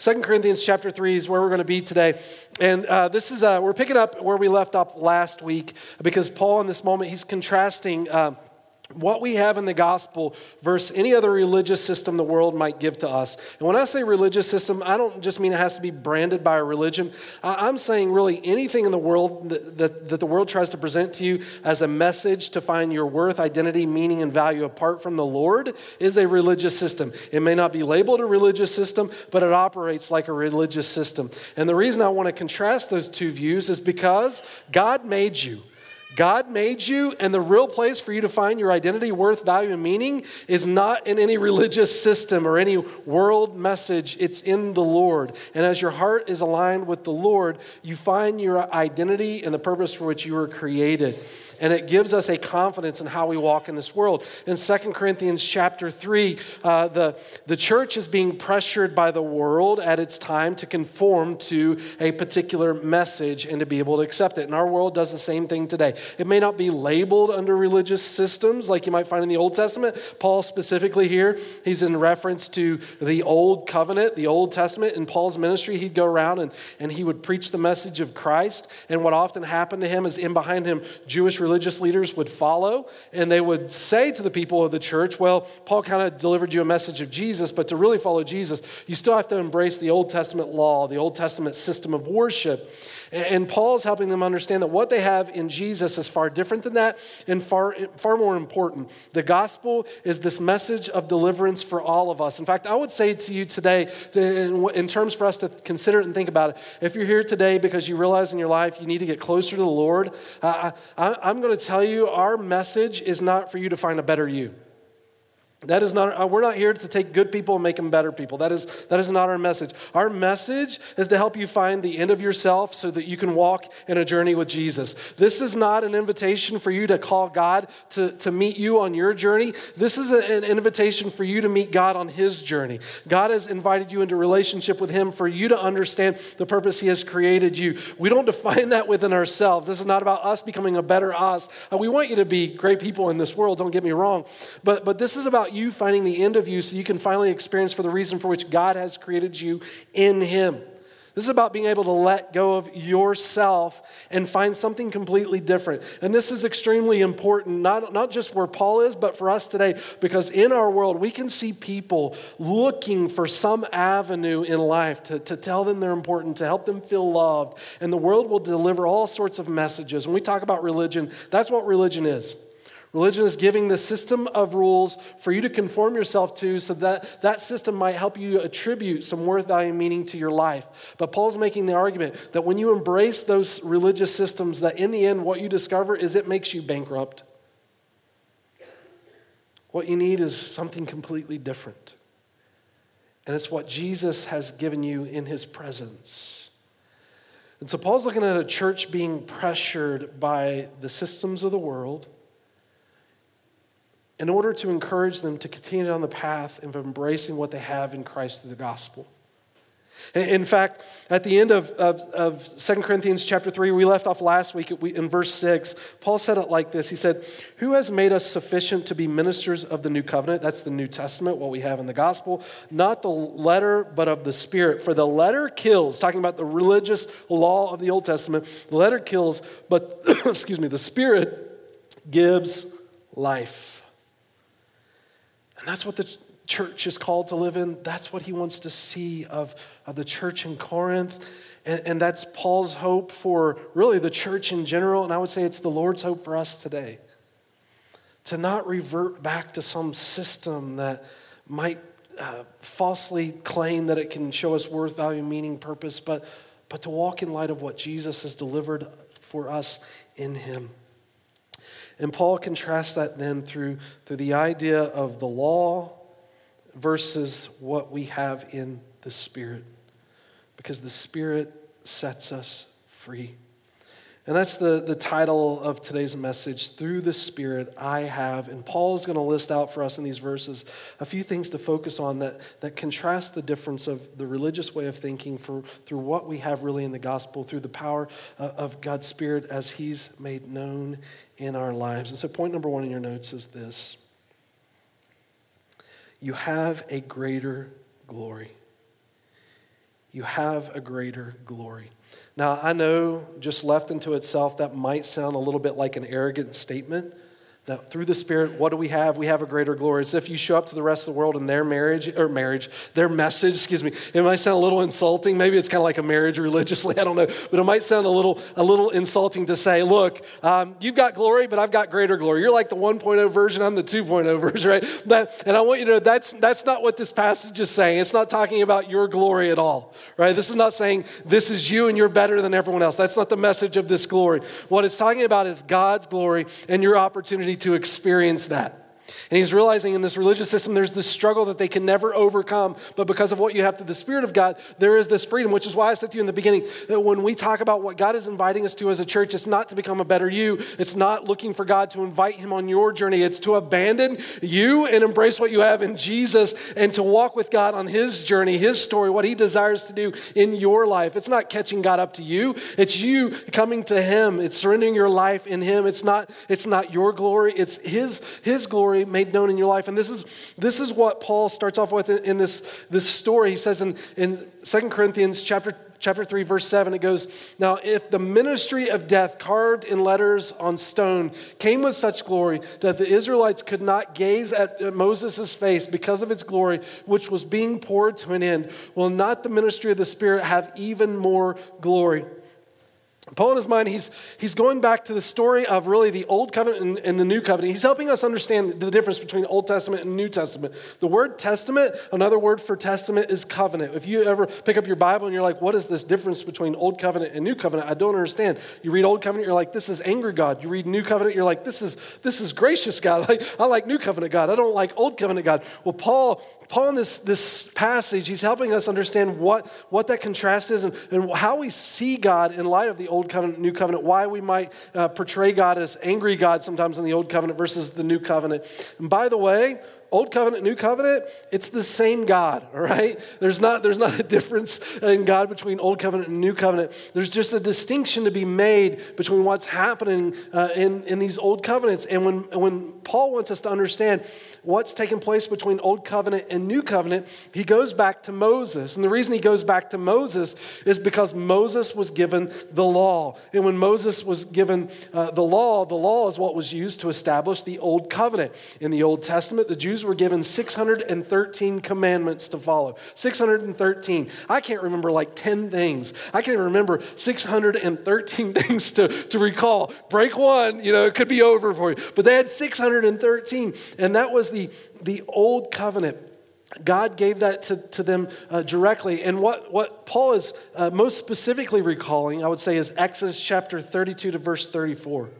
Second Corinthians chapter 3 is where we're going to be today. And uh, this is, uh, we're picking up where we left off last week because Paul, in this moment, he's contrasting. Uh, what we have in the gospel versus any other religious system the world might give to us. And when I say religious system, I don't just mean it has to be branded by a religion. I'm saying really anything in the world that, that, that, the world tries to present to you as a message to find your worth, identity, meaning, and value apart from the Lord is a religious system. It may not be labeled a religious system, but it operates like a religious system. And the reason I want to contrast those two views is because God made you. God made you, and the real place for you to find your identity, worth, value, and meaning is not in any religious system or any world message. It's in the Lord. And as your heart is aligned with the Lord, you find your identity and the purpose for which you were created and it gives us a confidence in how we walk in this world. In 2 Corinthians chapter 3, uh, the, the church is being pressured by the world at its time to conform to a particular message and to be able to accept it. And our world does the same thing today. It may not be labeled under religious systems like you might find in the Old Testament. Paul, specifically here, he's in reference to the Old Covenant, the Old Testament. In Paul's ministry, he'd go around and, and he would preach the message of Christ. And what often happened to him is in behind him, Jewish religion religious leaders would follow, and they would say to the people of the church, Well, Paul kind of delivered you a message of Jesus, but to really follow Jesus, you still have to embrace the Old Testament law, the Old Testament system of worship. And Paul's helping them understand that what they have in Jesus is far different than that and far, far more important. The gospel is this message of deliverance for all of us. In fact, I would say to you today, in terms for us to consider it and think about it, if you're here today because you realize in your life you need to get closer to the Lord, I, I'm going to tell you our message is not for you to find a better you. That is not, uh, we're not here to take good people and make them better people. That is, that is not our message. Our message is to help you find the end of yourself so that you can walk in a journey with Jesus. This is not an invitation for you to call God to, to meet you on your journey. This is an invitation for you to meet God on His journey. God has invited you into relationship with Him for you to understand the purpose He has created you. We don't define that within ourselves. This is not about us becoming a better us. Uh, we want you to be great people in this world, don't get me wrong. But, but this is about you finding the end of you so you can finally experience for the reason for which God has created you in Him. This is about being able to let go of yourself and find something completely different. And this is extremely important, not, not just where Paul is, but for us today, because in our world, we can see people looking for some avenue in life to, to tell them they're important, to help them feel loved. And the world will deliver all sorts of messages. When we talk about religion, that's what religion is. Religion is giving the system of rules for you to conform yourself to so that that system might help you attribute some worth, value, meaning to your life. But Paul's making the argument that when you embrace those religious systems, that in the end, what you discover is it makes you bankrupt. What you need is something completely different. And it's what Jesus has given you in his presence. And so Paul's looking at a church being pressured by the systems of the world in order to encourage them to continue down the path of embracing what they have in Christ through the gospel. In fact, at the end of, of, of 2 Corinthians chapter 3, we left off last week in verse 6, Paul said it like this He said, Who has made us sufficient to be ministers of the new covenant? That's the New Testament, what we have in the gospel. Not the letter, but of the Spirit. For the letter kills, talking about the religious law of the Old Testament, the letter kills, but, excuse me, the Spirit gives life. And that's what the church is called to live in. That's what he wants to see of, of the church in Corinth. And, and that's Paul's hope for really the church in general. And I would say it's the Lord's hope for us today. To not revert back to some system that might uh, falsely claim that it can show us worth, value, meaning, purpose, but, but to walk in light of what Jesus has delivered for us in him. And Paul contrasts that then through, through the idea of the law versus what we have in the Spirit. Because the Spirit sets us free. And that's the, the title of today's message. Through the Spirit, I have. And Paul is going to list out for us in these verses a few things to focus on that, that contrast the difference of the religious way of thinking for, through what we have really in the gospel, through the power uh, of God's Spirit as He's made known in our lives. And so, point number one in your notes is this you have a greater glory. you have a greater glory. Now, I know just left into itself, that might sound a little bit like an arrogant statement. Now, through the Spirit, what do we have? We have a greater glory. It's if you show up to the rest of the world in their marriage, or marriage, their message, excuse me, it might sound a little insulting. Maybe it's kind of like a marriage religiously, I don't know. But it might sound a little, a little insulting to say, look, um, you've got glory, but I've got greater glory. You're like the 1.0 version, I'm the 2.0 version, right? That, and I want you to know that's, that's not what this passage is saying. It's not talking about your glory at all, right? This is not saying this is you and you're better than everyone else. That's not the message of this glory. What it's talking about is God's glory and your opportunity to experience that. And he's realizing in this religious system, there's this struggle that they can never overcome. But because of what you have through the Spirit of God, there is this freedom, which is why I said to you in the beginning that when we talk about what God is inviting us to as a church, it's not to become a better you. It's not looking for God to invite Him on your journey. It's to abandon you and embrace what you have in Jesus and to walk with God on His journey, His story, what He desires to do in your life. It's not catching God up to you. It's you coming to Him. It's surrendering your life in Him. It's not, it's not your glory. It's His, His glory made known in your life. And this is, this is what Paul starts off with in, in this, this story. He says in, in 2 Corinthians chapter chapter 3 verse 7 it goes now if the ministry of death carved in letters on stone came with such glory that the israelites could not gaze at moses' face because of its glory which was being poured to an end will not the ministry of the spirit have even more glory Paul, in his mind, he's, he's going back to the story of really the Old Covenant and, and, the New Covenant. He's helping us understand the difference between Old Testament and New Testament. The word testament, another word for testament, is covenant. If you ever pick up your Bible and you're like, what is this difference between Old Covenant and New Covenant? I don't understand. You read Old Covenant, you're like, this is angry God. You read New Covenant, you're like, this is, this is gracious God. Like, I like New Covenant God. I don't like Old Covenant God. Well, Paul, Paul in this, this passage, he's helping us understand what, what that contrast is and, and how we see God in light of the Old Covenant, New Covenant, why we might uh, portray God as angry God sometimes in the Old Covenant versus the New Covenant. And by the way, Old Covenant, New Covenant, it's the same God, all right? There's not, there's not a difference in God between Old Covenant and New Covenant. There's just a distinction to be made between what's happening uh, in, in these Old Covenants. And when, when Paul wants us to understand what's taking place between Old Covenant and New Covenant, he goes back to Moses. And the reason he goes back to Moses is because Moses was given the law. And when Moses was given uh, the law, the law is what was used to establish the Old Covenant. In the Old Testament, the Jews Jews were given 613 commandments to follow. 613. I can't remember like 10 things. I can't remember 613 things to, to recall. Break one, you know, it could be over for you. But they had 613. And that was the, the old covenant. God gave that to, to them uh, directly. And what, what Paul is uh, most specifically recalling, I would say, is Exodus chapter 32 to verse 34.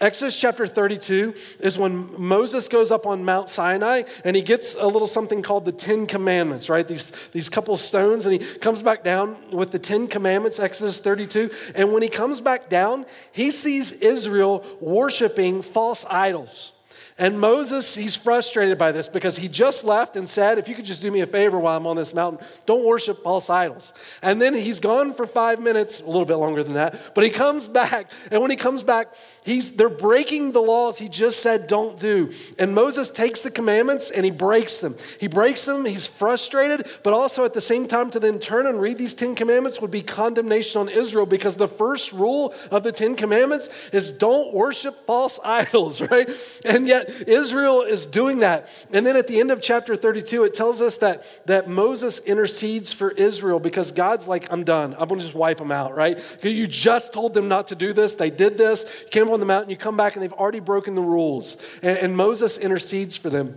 Exodus chapter 32 is when Moses goes up on Mount Sinai and he gets a little something called the Ten Commandments, right? These, these couple stones, and he comes back down with the Ten Commandments, Exodus 32. And when he comes back down, he sees Israel worshiping false idols. And Moses, he's frustrated by this because he just left and said, If you could just do me a favor while I'm on this mountain, don't worship false idols. And then he's gone for five minutes, a little bit longer than that, but he comes back. And when he comes back, he's, they're breaking the laws he just said don't do. And Moses takes the commandments and he breaks them. He breaks them, he's frustrated, but also at the same time to then turn and read these Ten Commandments would be condemnation on Israel because the first rule of the Ten Commandments is don't worship false idols, right? And yet, Israel is doing that. And then at the end of chapter 32, it tells us that, that Moses intercedes for Israel because God's like, I'm done. I'm going to just wipe them out, right? You just told them not to do this. They did this. You came up on the mountain, you come back, and they've already broken the rules. And, and Moses intercedes for them.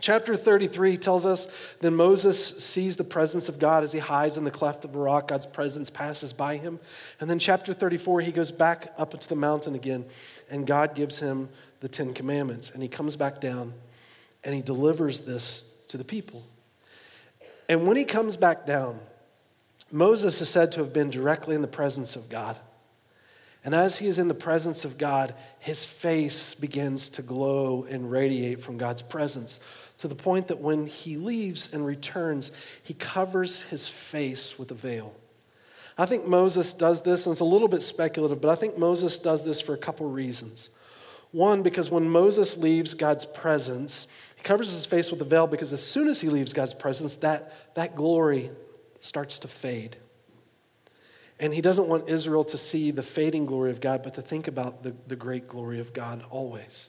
Chapter 33 tells us then Moses sees the presence of God as he hides in the cleft of a rock. God's presence passes by him. And then, chapter 34, he goes back up into the mountain again, and God gives him the Ten Commandments. And he comes back down and he delivers this to the people. And when he comes back down, Moses is said to have been directly in the presence of God. And as he is in the presence of God, his face begins to glow and radiate from God's presence to the point that when he leaves and returns, he covers his face with a veil. I think Moses does this, and it's a little bit speculative, but I think Moses does this for a couple reasons. One, because when Moses leaves God's presence, he covers his face with a veil because as soon as he leaves God's presence, that, that glory starts to fade. And he doesn't want Israel to see the fading glory of God, but to think about the, the great glory of God always.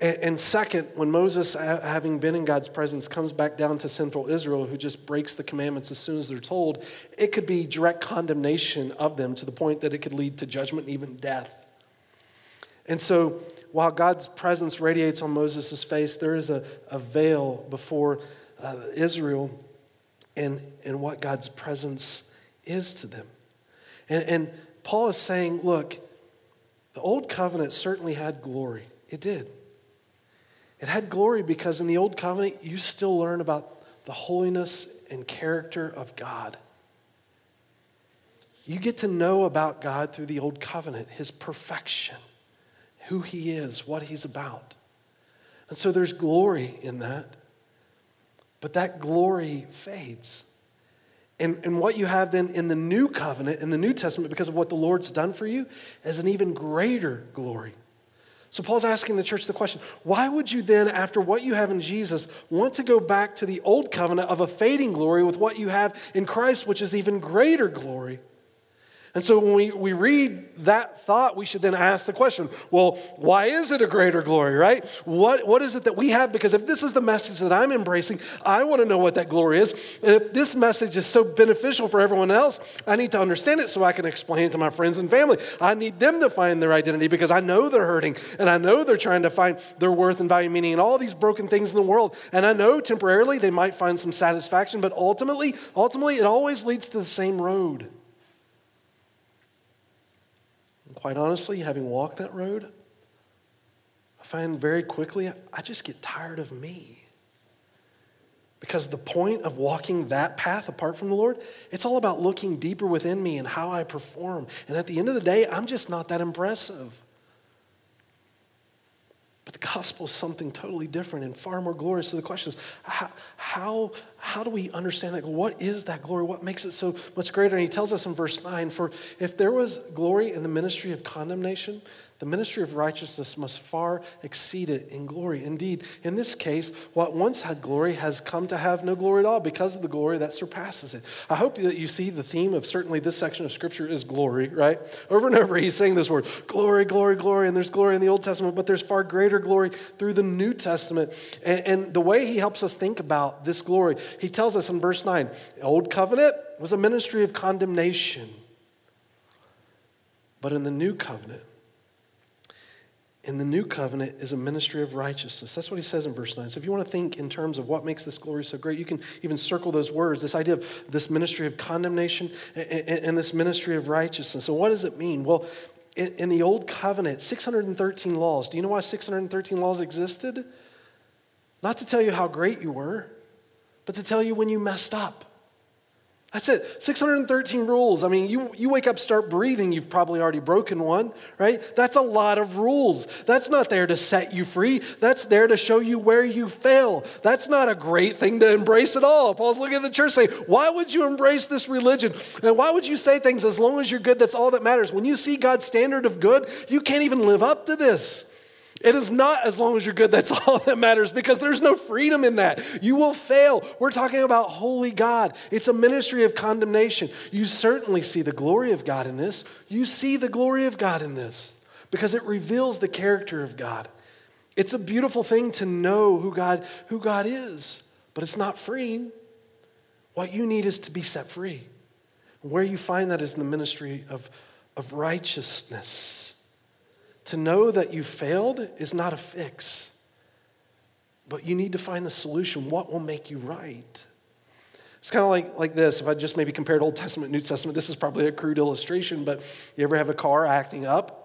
And, and second, when Moses, having been in God's presence, comes back down to sinful Israel, who just breaks the commandments as soon as they're told, it could be direct condemnation of them to the point that it could lead to judgment even death. And so, while God's presence radiates on Moses' face, there is a, a veil before uh, Israel and, and what God's presence is to them. And, and Paul is saying, look, the old covenant certainly had glory. It did. It had glory because in the old covenant, you still learn about the holiness and character of God. You get to know about God through the old covenant, his perfection, who he is, what he's about. And so there's glory in that. But that glory fades. And, and what you have then in the new covenant, in the New Testament, because of what the Lord's done for you, is an even greater glory. So Paul's asking the church the question why would you then, after what you have in Jesus, want to go back to the old covenant of a fading glory with what you have in Christ, which is even greater glory? And so when we, we read that thought, we should then ask the question well, why is it a greater glory, right? What, what is it that we have? Because if this is the message that I'm embracing, I want to know what that glory is. And if this message is so beneficial for everyone else, I need to understand it so I can explain it to my friends and family. I need them to find their identity because I know they're hurting and I know they're trying to find their worth and value, meaning in all these broken things in the world. And I know temporarily they might find some satisfaction, but ultimately, ultimately, it always leads to the same road. Quite honestly, having walked that road, I find very quickly I just get tired of me. Because the point of walking that path apart from the Lord, it's all about looking deeper within me and how I perform. And at the end of the day, I'm just not that impressive. But the gospel is something totally different and far more glorious. So the question is, how, how, how do we understand that? What is that glory? What makes it so much greater? And he tells us in verse 9 For if there was glory in the ministry of condemnation, the ministry of righteousness must far exceed it in glory. Indeed, in this case, what once had glory has come to have no glory at all because of the glory that surpasses it. I hope that you see the theme of certainly this section of Scripture is glory, right? Over and over, he's saying this word glory, glory, glory, and there's glory in the Old Testament, but there's far greater glory through the New Testament. And, and the way he helps us think about this glory, he tells us in verse 9 Old covenant was a ministry of condemnation, but in the New covenant, in the new covenant is a ministry of righteousness. That's what he says in verse 9. So if you want to think in terms of what makes this glory so great, you can even circle those words this idea of this ministry of condemnation and, this ministry of righteousness. So, what does it mean? Well, in, the old covenant, 613 laws. Do you know why 613 laws existed? Not to tell you how great you were, but to tell you when you messed up. That's it. 613 rules. I mean, you, you wake up, start breathing, you've probably already broken one, right? That's a lot of rules. That's not there to set you free. That's there to show you where you fail. That's not a great thing to embrace at all. Paul's looking at the church saying, Why would you embrace this religion? And why would you say things as long as you're good, that's all that matters? When you see God's standard of good, you can't even live up to this. It is not as long as you're good, that's all that matters because there's no freedom in that. You will fail. We're talking about holy God. It's a ministry of condemnation. You certainly see the glory of God in this. You see the glory of God in this because it reveals the character of God. It's a beautiful thing to know who God, who God is, but it's not freeing. What you need is to be set free. Where you find that is in the ministry of, of righteousness. To know that you failed is not a fix, but you need to find the solution. What will make you right? It's kind of like, like this. If I just maybe compared Old Testament, New Testament, this is probably a crude illustration, but you ever have a car acting up?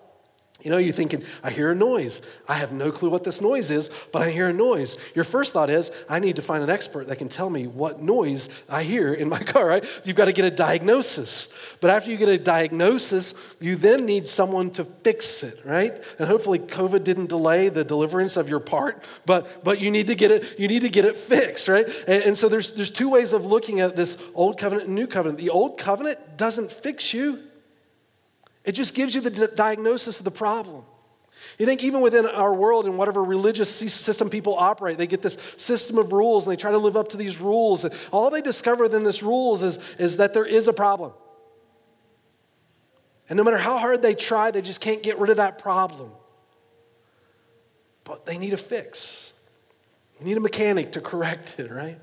You know, you're thinking, I hear a noise. I have no clue what this noise is, but I hear a noise. Your first thought is, I need to find an expert that can tell me what noise I hear in my car, right? You've got to get a diagnosis. But after you get a diagnosis, you then need someone to fix it, right? And hopefully COVID didn't delay the deliverance of your part, but, but you need to get it, you need to get it fixed, right? And, and so there's, there's two ways of looking at this old covenant and new covenant. The old covenant doesn't fix you. It just gives you the d- diagnosis of the problem. You think even within our world and whatever religious system people operate, they get this system of rules and they try to live up to these rules. And all they discover within this rules is, is that there is a problem. And no matter how hard they try, they just can't get rid of that problem. But they need a fix. They need a mechanic to correct it, right?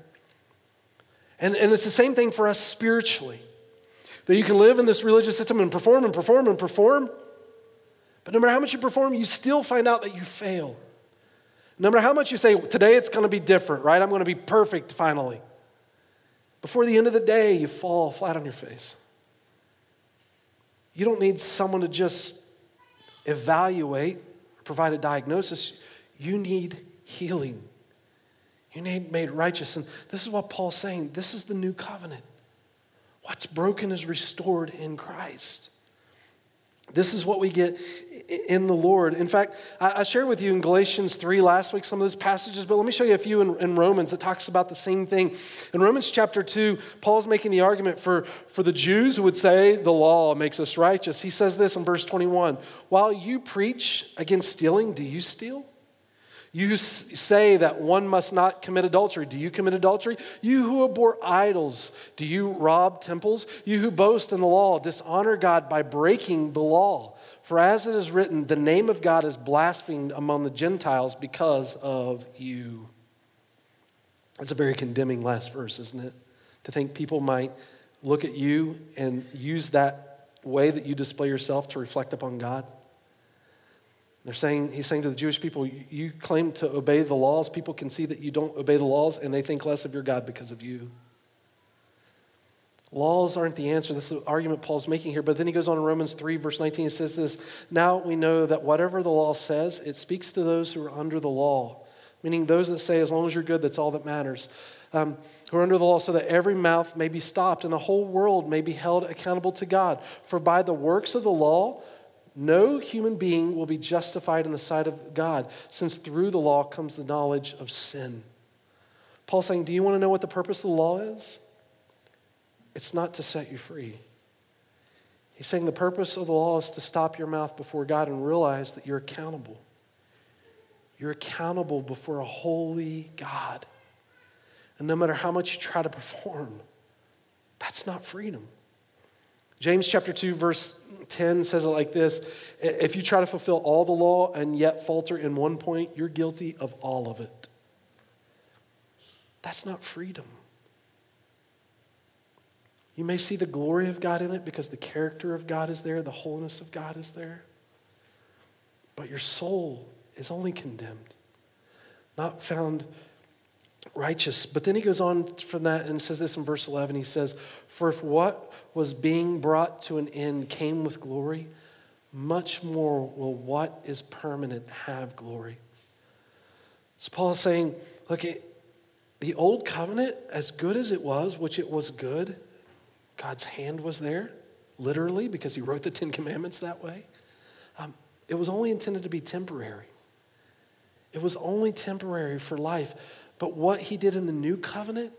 And, and it's the same thing for us spiritually. That you can live in this religious system and perform and perform and perform, but no matter how much you perform, you still find out that you fail. No matter how much you say, today it's going to be different, right? I'm going to be perfect finally. Before the end of the day, you fall flat on your face. You don't need someone to just evaluate, provide a diagnosis. You need healing. You need made righteous. And this is what Paul's saying. This is the new covenant. What's broken is restored in Christ. This is what we get in the Lord. In fact, I shared with you in Galatians 3 last week some of those passages, but let me show you a few in, Romans that talks about the same thing. In Romans chapter 2, Paul's making the argument for, for the Jews who would say the law makes us righteous. He says this in verse 21 While you preach against stealing, do you steal? You say that one must not commit adultery. Do you commit adultery? You who abhor idols, do you rob temples? You who boast in the law, dishonor God by breaking the law. For as it is written, the name of God is blasphemed among the Gentiles because of you. That's a very condemning last verse, isn't it? To think people might look at you and use that way that you display yourself to reflect upon God. They're saying, he's saying to the Jewish people, you claim to obey the laws. People can see that you don't obey the laws, and they think less of your God because of you. Laws aren't the answer. This is the argument Paul's making here. But then he goes on in Romans 3, verse 19, he says this Now we know that whatever the law says, it speaks to those who are under the law, meaning those that say, as long as you're good, that's all that matters. Um, who are under the law, so that every mouth may be stopped and the whole world may be held accountable to God. For by the works of the law, no human being will be justified in the sight of God, since through the law comes the knowledge of sin. Paul's saying, Do you want to know what the purpose of the law is? It's not to set you free. He's saying the purpose of the law is to stop your mouth before God and realize that you're accountable. You're accountable before a holy God. And no matter how much you try to perform, that's not freedom. James chapter 2, verse 10 says it like this If you try to fulfill all the law and yet falter in one point, you're guilty of all of it. That's not freedom. You may see the glory of God in it because the character of God is there, the holiness of God is there. But your soul is only condemned, not found righteous. But then he goes on from that and says this in verse 11. He says, For if what was being brought to an end came with glory, much more will what is permanent have glory. So Paul is saying, look, the old covenant, as good as it was, which it was good, God's hand was there, literally, because he wrote the Ten Commandments that way. Um, it was only intended to be temporary. It was only temporary for life. But what he did in the new covenant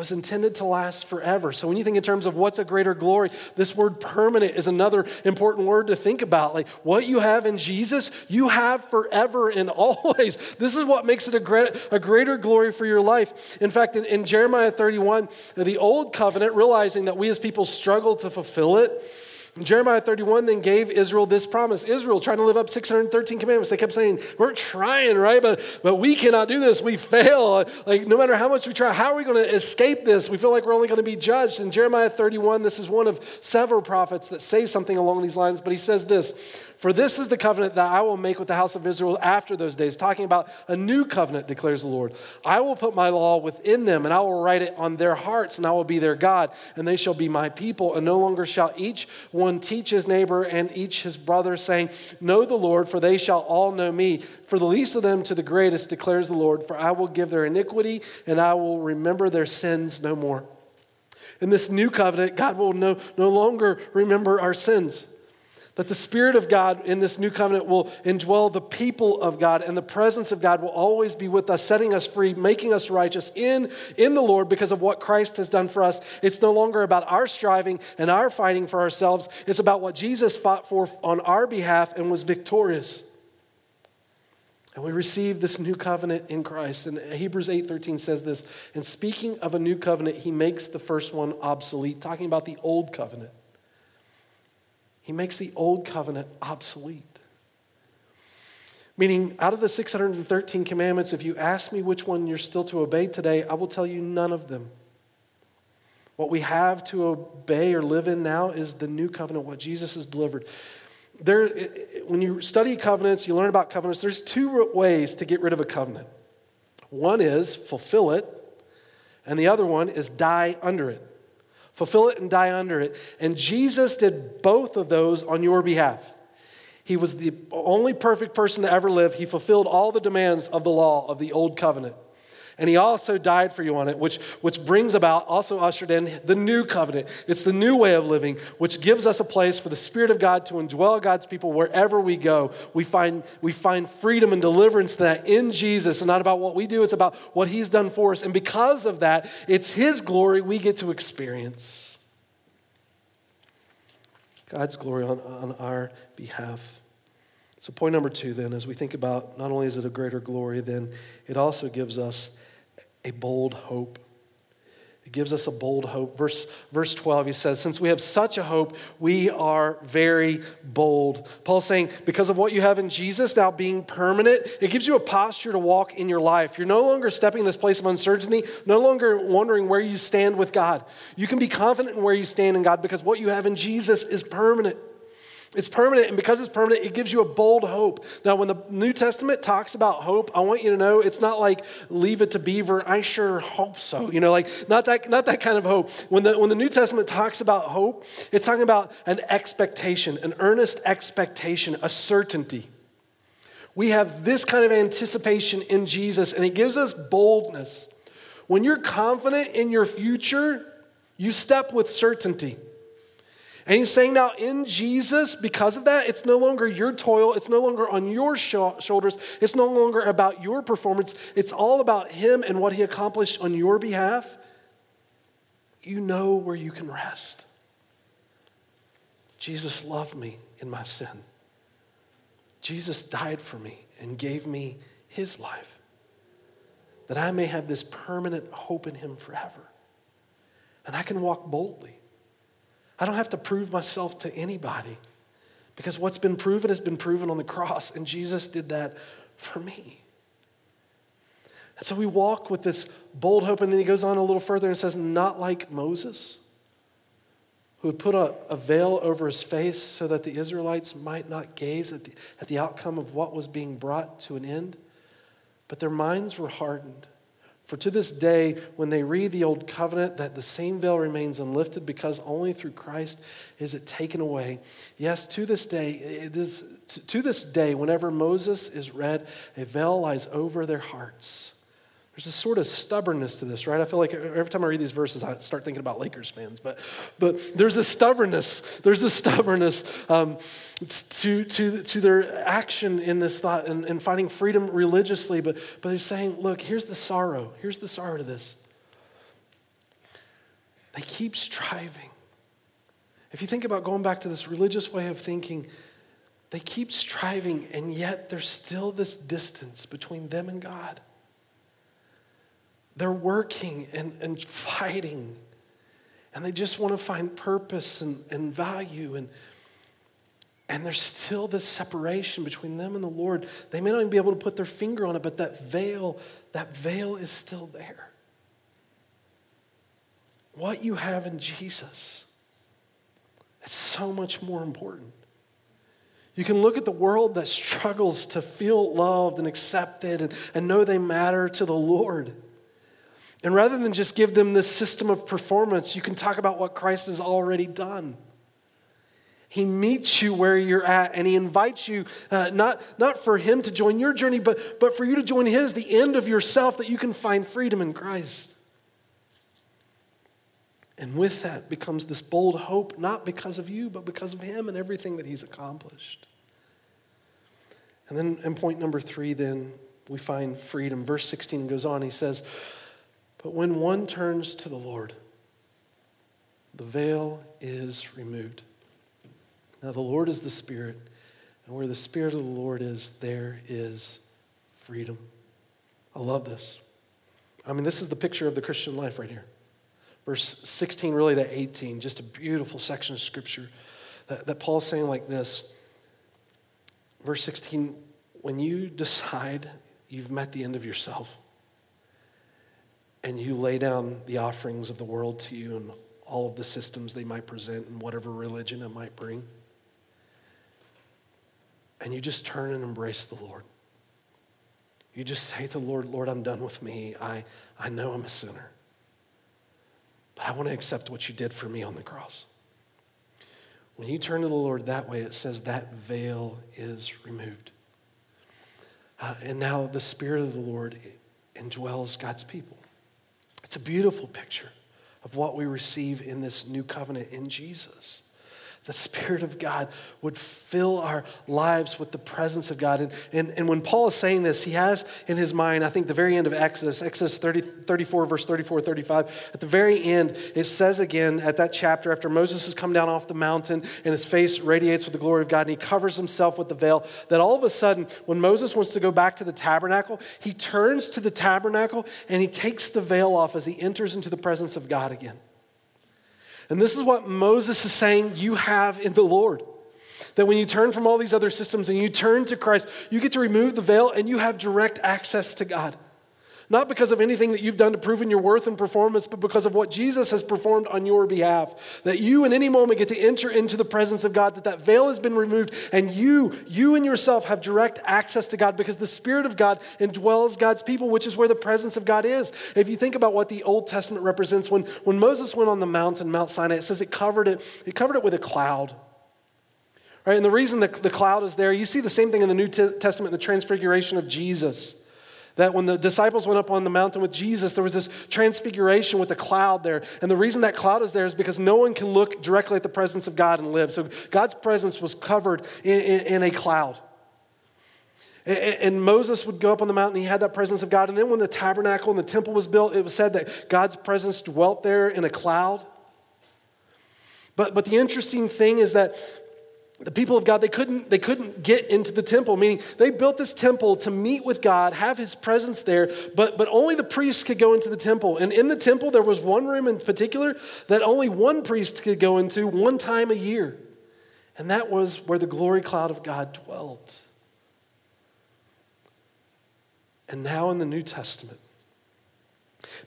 was intended to last forever. So when you think in terms of what's a greater glory, this word permanent is another important word to think about. Like what you have in Jesus, you have forever and always. This is what makes it a, great, a greater glory for your life. In fact, in, in Jeremiah 31, the old covenant, realizing that we as people struggle to fulfill it, Jeremiah 31 then gave Israel this promise. Israel trying to live up 613 commandments. They kept saying, We're trying, right? But, but we cannot do this. We fail. Like, no matter how much we try, how are we going to escape this? We feel like we're only going to be judged. In Jeremiah 31, this is one of several prophets that say something along these lines, but he says this for this is the covenant that I will make with the house of Israel after those days, talking about a new covenant, declares the Lord. I will put my law within them, and I will write it on their hearts, and I will be their God, and they shall be my people. And no longer shall each one teach his neighbor and each his brother, saying, Know the Lord, for they shall all know me. For the least of them to the greatest, declares the Lord, for I will give their iniquity, and I will remember their sins no more. In this new covenant, God will no, no longer remember our sins. That the Spirit of God in this new covenant will indwell the people of God, and the presence of God will always be with us, setting us free, making us righteous in, in the Lord because of what Christ has done for us. It's no longer about our striving and our fighting for ourselves, it's about what Jesus fought for on our behalf and was victorious. And we receive this new covenant in Christ. And Hebrews 8:13 says this, and speaking of a new covenant, he makes the first one obsolete, talking about the old covenant. He makes the old covenant obsolete. Meaning, out of the 613 commandments, if you ask me which one you're still to obey today, I will tell you none of them. What we have to obey or live in now is the new covenant, what Jesus has delivered. There, when you study covenants, you learn about covenants, there's two ways to get rid of a covenant. One is fulfill it, and the other one is die under it. Fulfill it and die under it. And Jesus did both of those on your behalf. He was the only perfect person to ever live. He fulfilled all the demands of the law of the old covenant. And he also died for you on it, which, which brings about, also ushered in, the new covenant. It's the new way of living, which gives us a place for the Spirit of God to indwell God's people wherever we go. We find, we find freedom and deliverance that in Jesus, and not about what we do, it's about what he's done for us. And because of that, it's his glory we get to experience. God's glory on, on our behalf. So, point number two, then, as we think about not only is it a greater glory, then it also gives us a bold hope. It gives us a bold hope. Verse, verse 12, he says, Since we have such a hope, we are very bold. Paul's saying, because of what you have in Jesus now being permanent, it gives you a posture to walk in your life. You're no longer stepping in this place of uncertainty, no longer wondering where you stand with God. You can be confident in where you stand in God because what you have in Jesus is permanent. It's permanent, and because it's permanent, it gives you a bold hope. Now, when the New Testament talks about hope, I want you to know it's not like leave it to beaver, I sure hope so. You know, like not that, not that kind of hope. When the, when the New Testament talks about hope, it's talking about an expectation, an earnest expectation, a certainty. We have this kind of anticipation in Jesus, and it gives us boldness. When you're confident in your future, you step with certainty. And he's saying now in Jesus, because of that, it's no longer your toil, it's no longer on your shoulders, it's no longer about your performance, it's all about him and what he accomplished on your behalf. You know where you can rest. Jesus loved me in my sin. Jesus died for me and gave me his life that I may have this permanent hope in him forever. And I can walk boldly. I don't have to prove myself to anybody because what's been proven has been proven on the cross, and Jesus did that for me. And so we walk with this bold hope, and then he goes on a little further and says, Not like Moses, who had put a, a veil over his face so that the Israelites might not gaze at the, at the outcome of what was being brought to an end, but their minds were hardened. For to this day, when they read the Old Covenant, that the same veil remains unlifted because only through Christ is it taken away. Yes, to this day, it is, to this day, whenever Moses is read, a veil lies over their hearts. There's a sort of stubbornness to this, right? I feel like every time I read these verses, I start thinking about Lakers fans. But, but there's a stubbornness. There's a stubbornness um, to, to, to their action in this thought and, and finding freedom religiously. But, but they're saying, look, here's the sorrow. Here's the sorrow to this. They keep striving. If you think about going back to this religious way of thinking, they keep striving, and yet there's still this distance between them and God. They're working and, and fighting. And they just want to find purpose and, and value. And, and there's still this separation between them and the Lord. They may not even be able to put their finger on it, but that veil, that veil is still there. What you have in Jesus, it's so much more important. You can look at the world that struggles to feel loved and accepted and, and know they matter to the Lord. And rather than just give them this system of performance, you can talk about what Christ has already done. He meets you where you're at and he invites you uh, not, not for him to join your journey, but, but for you to join his, the end of yourself, that you can find freedom in Christ. And with that becomes this bold hope, not because of you, but because of him and everything that he's accomplished. And then in point number three, then we find freedom. Verse 16 goes on, he says, but when one turns to the Lord, the veil is removed. Now, the Lord is the Spirit, and where the Spirit of the Lord is, there is freedom. I love this. I mean, this is the picture of the Christian life right here. Verse 16, really to 18, just a beautiful section of scripture that, that Paul's saying like this. Verse 16, when you decide you've met the end of yourself and you lay down the offerings of the world to you and all of the systems they might present and whatever religion it might bring, and you just turn and embrace the Lord. You just say to the Lord, Lord, I'm done with me. I, I know I'm a sinner. But I want to accept what you did for me on the cross. When you turn to the Lord that way, it says that veil is removed. Uh, and now the Spirit of the Lord indwells God's people. It's a beautiful picture of what we receive in this new covenant in Jesus the Spirit of God would fill our lives with the presence of God. And, and, and when Paul is saying this, he has in his mind, I think, the very end of Exodus, Exodus 30, 34, verse 34, 35. At the very end, it says again at that chapter, after Moses has come down off the mountain and his face radiates with the glory of God and he covers himself with the veil, that all of a sudden, when Moses wants to go back to the tabernacle, he turns to the tabernacle and he takes the veil off as he enters into the presence of God again. And this is what Moses is saying you have in the Lord. That when you turn from all these other systems and you turn to Christ, you get to remove the veil and you have direct access to God. Not because of anything that you've done to prove in your worth and performance, but because of what Jesus has performed on your behalf. That you in any moment get to enter into the presence of God, that that veil has been removed, and you, you and yourself have direct access to God because the Spirit of God indwells God's people, which is where the presence of God is. If you think about what the Old Testament represents, when, when Moses went on the mountain, Mount Sinai, it says it covered it, it covered it with a cloud. Right? And the reason the, the cloud is there, you see the same thing in the New Testament, the transfiguration of Jesus. That when the disciples went up on the mountain with Jesus, there was this transfiguration with a cloud there. And the reason that cloud is there is because no one can look directly at the presence of God and live. So God's presence was covered in, in, in a cloud. And, Moses would go up on the mountain, he had that presence of God. And then when the tabernacle and the temple was built, it was said that God's presence dwelt there in a cloud. But, but the interesting thing is that the people of God, they couldn't, they couldn't get into the temple, meaning they built this temple to meet with God, have his presence there, but, but only the priests could go into the temple. And in the temple, there was one room in particular that only one priest could go into one time a year. And that was where the glory cloud of God dwelt. And now in the New Testament,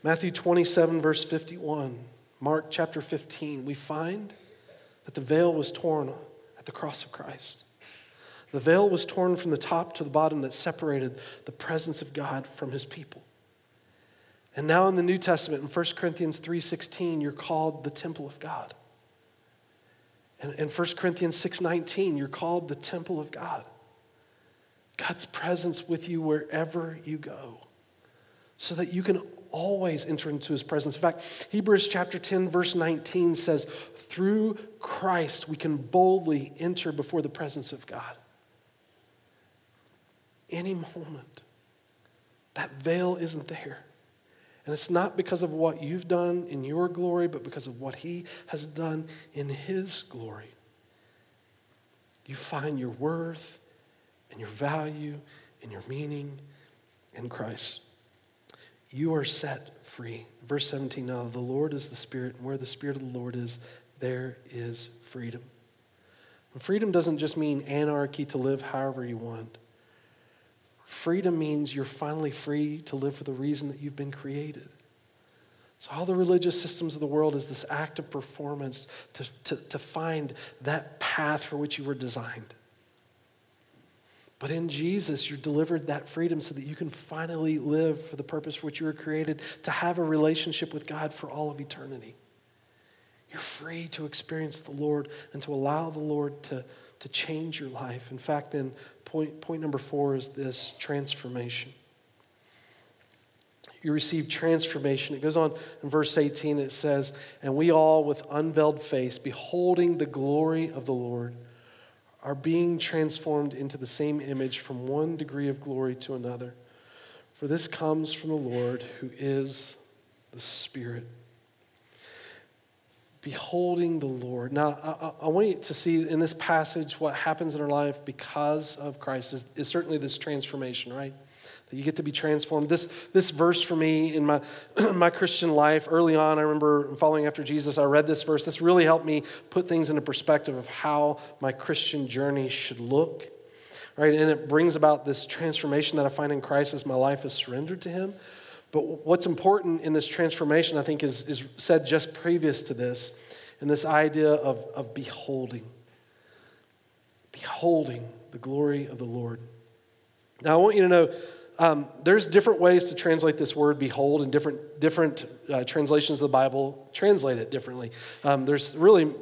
Matthew 27, verse 51, Mark chapter 15, we find that the veil was torn at the cross of Christ. The veil was torn from the top to the bottom that separated the presence of God from his people. And now in the New Testament, in 1 Corinthians 3.16, you're called the temple of God. And in 1 Corinthians 6.19, you're called the temple of God. God's presence with you wherever you go so that you can always enter into his presence. In fact, Hebrews chapter 10, verse 19 says, Through Christ we can boldly enter before the presence of God. Any moment, that veil isn't there. And it's not because of what you've done in your glory, but because of what he has done in his glory. You find your worth and your value and your meaning in Christ you are set free. Verse 17 now, the Lord is the Spirit, and where the Spirit of the Lord is, there is freedom. And freedom doesn't just mean anarchy to live however you want. Freedom means you're finally free to live for the reason that you've been created. So, all the religious systems of the world is this act of performance to, to, to find that path for which you were designed. But in Jesus, you're delivered that freedom so that you can finally live for the purpose for which you were created to have a relationship with God for all of eternity. You're free to experience the Lord and to allow the Lord to, to change your life. In fact, then, point, point number four is this transformation. You receive transformation. It goes on in verse 18, it says, And we all, with unveiled face, beholding the glory of the Lord, are being transformed into the same image from one degree of glory to another. For this comes from the Lord who is the Spirit. Beholding the Lord. Now, I, I, want you to see in this passage what happens in our life because of Christ is, is certainly this transformation, right? That you get to be transformed. This, this verse for me in my, my Christian life, early on, I remember following after Jesus, I read this verse. This really helped me put things into perspective of how my Christian journey should look. Right? And it brings about this transformation that I find in Christ as my life is surrendered to Him. But what's important in this transformation, I think, is, is said just previous to this, and this idea of, of beholding. Beholding the glory of the Lord. Now, I want you to know um, there's different ways to translate this word behold, and different, different uh, translations of the Bible translate it differently. Um, there's really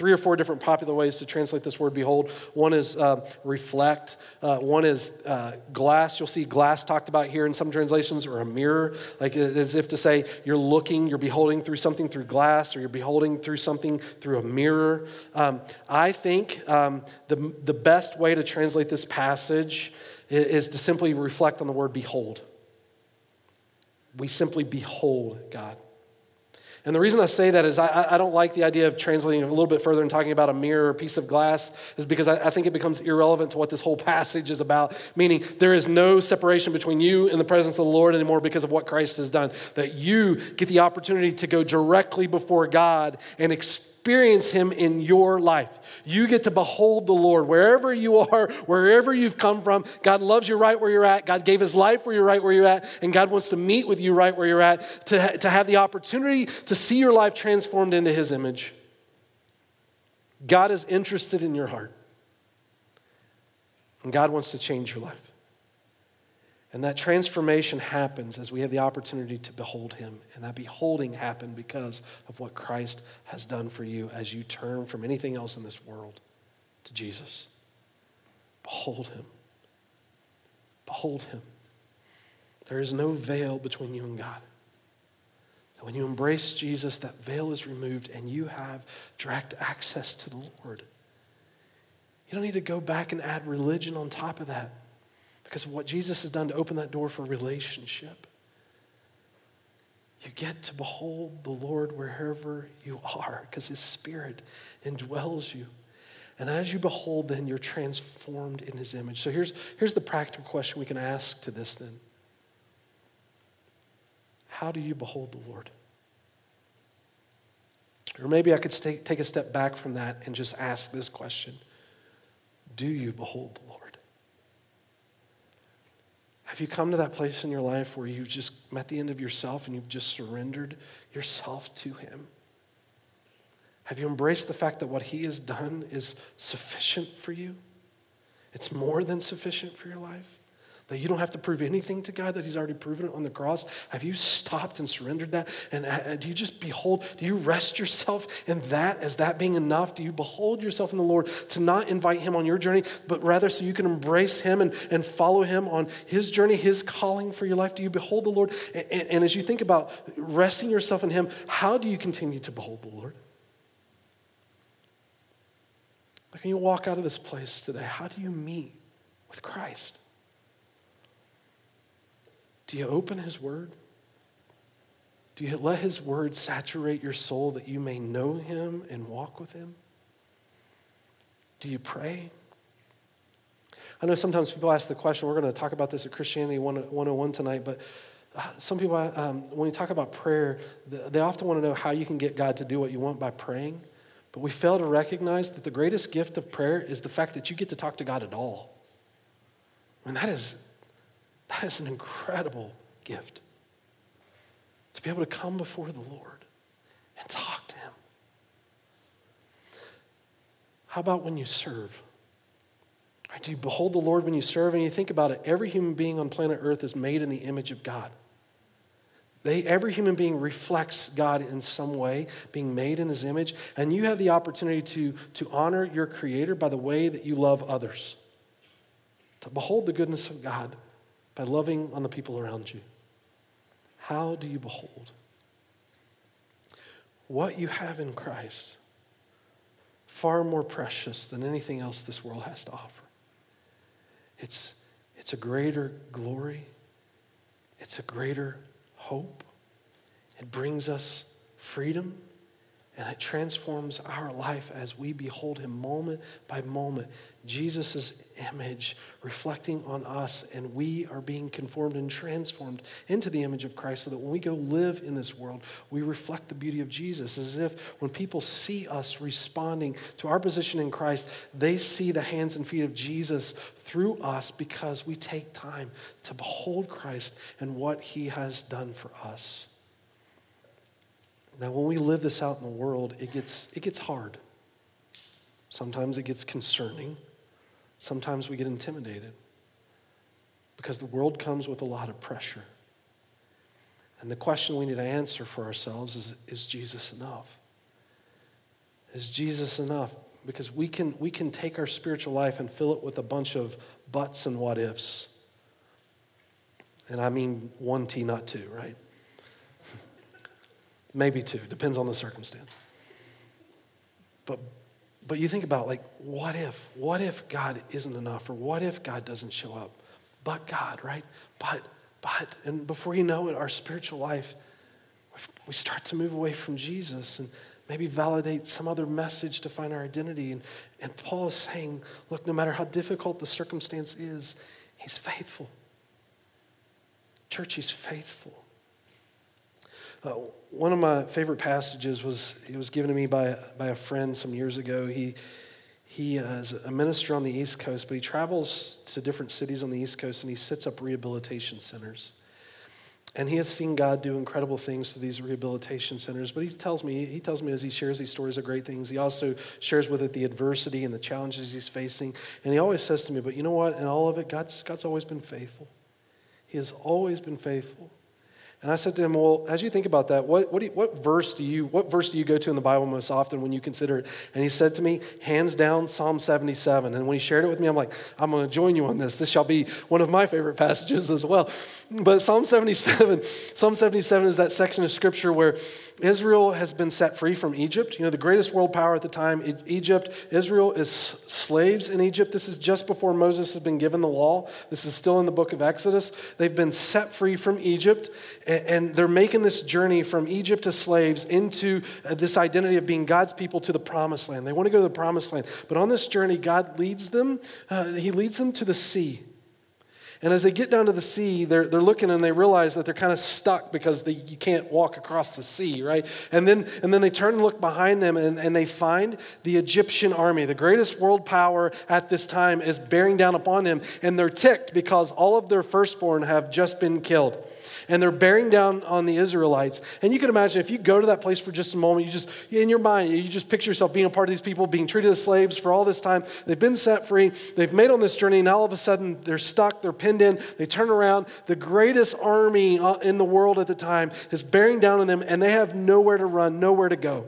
three or four different popular ways to translate this word behold. One is uh, reflect, uh, one is uh, glass. You'll see glass talked about here in some translations, or a mirror, like as if to say you're looking, you're beholding through something through glass, or you're beholding through something through a mirror. Um, I think um, the, the best way to translate this passage is to simply reflect on the word behold. We simply behold God. And the reason I say that is I, I, don't like the idea of translating a little bit further and talking about a mirror or piece of glass, is because I, I think it becomes irrelevant to what this whole passage is about. Meaning, there is no separation between you and the presence of the Lord anymore because of what Christ has done. That you get the opportunity to go directly before God and experience experience Him in your life. You get to behold the Lord wherever you are, wherever you've come from. God loves you right where you're at. God gave His life where you're right where you're at. And God wants to meet with you right where you're at to, to have the opportunity to see your life transformed into His image. God is interested in your heart. And God wants to change your life. And that transformation happens as we have the opportunity to behold him. And that beholding happened because of what Christ has done for you as you turn from anything else in this world to Jesus. Behold him. Behold him. There is no veil between you and God. And when you embrace Jesus, that veil is removed and you have direct access to the Lord. You don't need to go back and add religion on top of that because of what Jesus has done to open that door for relationship. You get to behold the Lord wherever you are because his spirit indwells you. And as you behold, then you're transformed in his image. So here's, here's the practical question we can ask to this then How do you behold the Lord? Or maybe I could stay, take a step back from that and just ask this question Do you behold the Lord? Have you come to that place in your life where you've just met the end of yourself and you've just surrendered yourself to Him? Have you embraced the fact that what He has done is sufficient for you? It's more than sufficient for your life? That you don't have to prove anything to God, that He's already proven it on the cross? Have you stopped and surrendered that? And uh, do you just behold, do you rest yourself in that as that being enough? Do you behold yourself in the Lord to not invite Him on your journey, but rather so you can embrace Him and, and follow Him on His journey, His calling for your life? Do you behold the Lord? And, and, and as you think about resting yourself in Him, how do you continue to behold the Lord? When you walk out of this place today, how do you meet with Christ? Do you open His Word? Do you let His Word saturate your soul that you may know Him and walk with Him? Do you pray? I know sometimes people ask the question, we're going to talk about this at Christianity 101 tonight, but uh, some people, um, when you talk about prayer, they often want to know how you can get God to do what you want by praying. But we fail to recognize that the greatest gift of prayer is the fact that you get to talk to God at all. I mean, that is that is an incredible gift. To be able to come before the Lord and talk to Him. How about when you serve? Do you behold the Lord when you serve? And you think about it, every human being on planet Earth is made in the image of God. They, every human being reflects God in some way, being made in his image. And you have the opportunity to, to honor your Creator by the way that you love others, to behold the goodness of God by loving on the people around you. How do you behold? What you have in Christ, far more precious than anything else this world has to offer. It's, it's a greater glory, it's a greater hope. It brings us freedom it transforms our life as we behold him moment by moment. Jesus' image reflecting on us, and we are being conformed and transformed into the image of Christ so that when we go live in this world, we reflect the beauty of Jesus. As if when people see us responding to our position in Christ, they see the hands and feet of Jesus through us because we take time to behold Christ and what he has done for us. Now, when we live this out in the world, it gets, it gets hard. Sometimes it gets concerning. Sometimes we get intimidated because the world comes with a lot of pressure. And the question we need to answer for ourselves is Is Jesus enough? Is Jesus enough? Because we can, we can take our spiritual life and fill it with a bunch of buts and what ifs. And I mean one T, not two, right? Maybe two, depends on the circumstance. But, but you think about, like, what if? What if God isn't enough? Or what if God doesn't show up? But God, right? But, but. And before you know it, our spiritual life, we start to move away from Jesus and maybe validate some other message to find our identity. And, and Paul is saying, look, no matter how difficult the circumstance is, he's faithful. Church, he's faithful. Uh, one of my favorite passages was it was given to me by, by a friend some years ago. He, he is a minister on the East Coast, but he travels to different cities on the East Coast and he sets up rehabilitation centers. And he has seen God do incredible things to these rehabilitation centers. But he tells me, he tells me as he shares these stories of great things, he also shares with it the adversity and the challenges he's facing. And he always says to me, but you know what? In all of it, God's, God's always been faithful. He has always been faithful. And I said to him, Well, as you think about that, what, what, you, what, verse do you, what verse do you go to in the Bible most often when you consider it? And he said to me, hands down, Psalm 77. And when he shared it with me, I'm like, I'm going to join you on this. This shall be one of my favorite passages as well. But Psalm 77, Psalm 77 is that section of scripture where Israel has been set free from Egypt. You know, the greatest world power at the time, Egypt. Israel is slaves in Egypt. This is just before Moses has been given the law. This is still in the book of Exodus. They've been set free from Egypt, and they're making this journey from Egypt to slaves into uh, this identity of being God's people to the promised land. They want to go to the promised land. But on this journey, God leads them, uh, He leads them to the sea. And as they get down to the sea, they're, they're looking and they realize that they're kind of stuck because they, you can't walk across the sea, right? And then, and then they turn and look behind them and, and they find the Egyptian army. The greatest world power at this time is bearing down upon them. And they're ticked because all of their firstborn have just been killed and they're bearing down on the Israelites. And you can imagine if you go to that place for just a moment, you just, in your mind, you just picture yourself being a part of these people, being treated as slaves for all this time. They've been set free, they've made on this journey, and all of a sudden they're stuck, they're pinned in, they turn around. The greatest army uh, in the world at the time is bearing down on them, and they have nowhere to run, nowhere to go.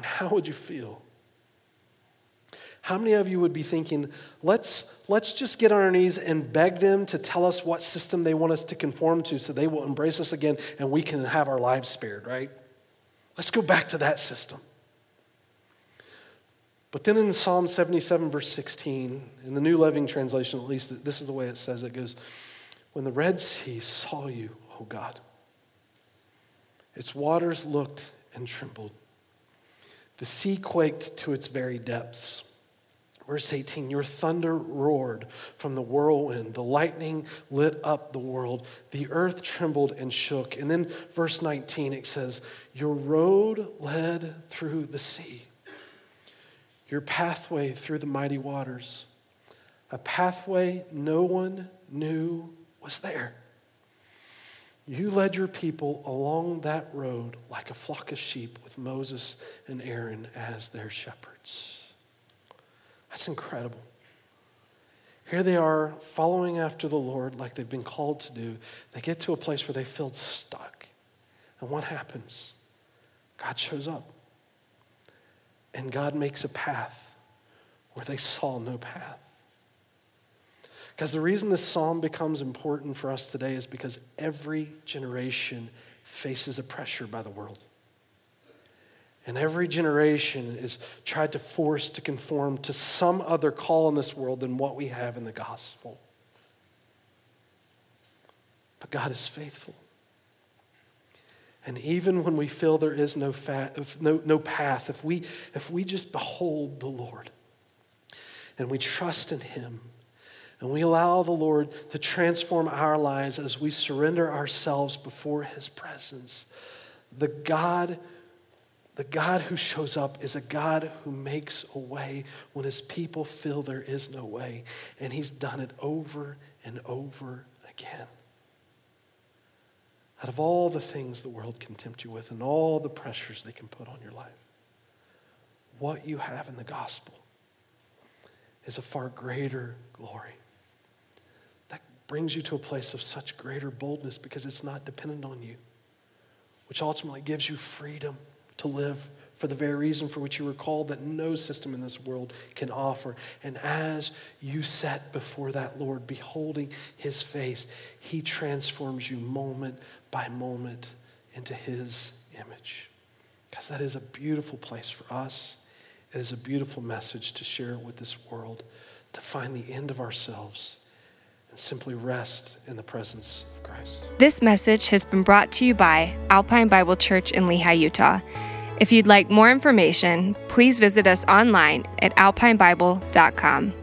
How would you feel? How many of you would be thinking, let's, let's just get on our knees and beg them to tell us what system they want us to conform to so they will embrace us again and we can have our lives spared, right? Let's go back to that system. But then in Psalm 77, verse 16, in the New Living Translation, at least this is the way it says it goes, When the Red Sea saw you, O God, its waters looked and trembled. The sea quaked to its very depths. Verse 18, your thunder roared from the whirlwind. The lightning lit up the world. The earth trembled and shook. And then verse 19, it says, Your road led through the sea, your pathway through the mighty waters, a pathway no one knew was there. You led your people along that road like a flock of sheep with Moses and Aaron as their shepherds. That's incredible. Here they are following after the Lord like they've been called to do. They get to a place where they feel stuck. And what happens? God shows up. And God makes a path where they saw no path. Because the reason this psalm becomes important for us today is because every generation faces a pressure by the world. And every generation is tried to force to conform to some other call in this world than what we have in the gospel. But God is faithful. And even when we feel there is no, fat, no, no path, if we, if we just behold the Lord and we trust in Him and we allow the Lord to transform our lives as we surrender ourselves before His presence, the God, the God who shows up is a God who makes a way when His people feel there is no way. And He's done it over and over again. Out of all the things the world can tempt you with and all the pressures they can put on your life, what you have in the gospel is a far greater glory. That brings you to a place of such greater boldness because it's not dependent on you, which ultimately gives you freedom to live for the very reason for which you were called that no system in this world can offer. And as you set before that Lord, beholding his face, he transforms you moment by moment into his image. Because that is a beautiful place for us. It is a beautiful message to share with this world, to find the end of ourselves and simply rest in the presence of Christ. This message has been brought to you by Alpine Bible Church in Lehi, Utah. If you'd like more information, please visit us online at alpinebible.com.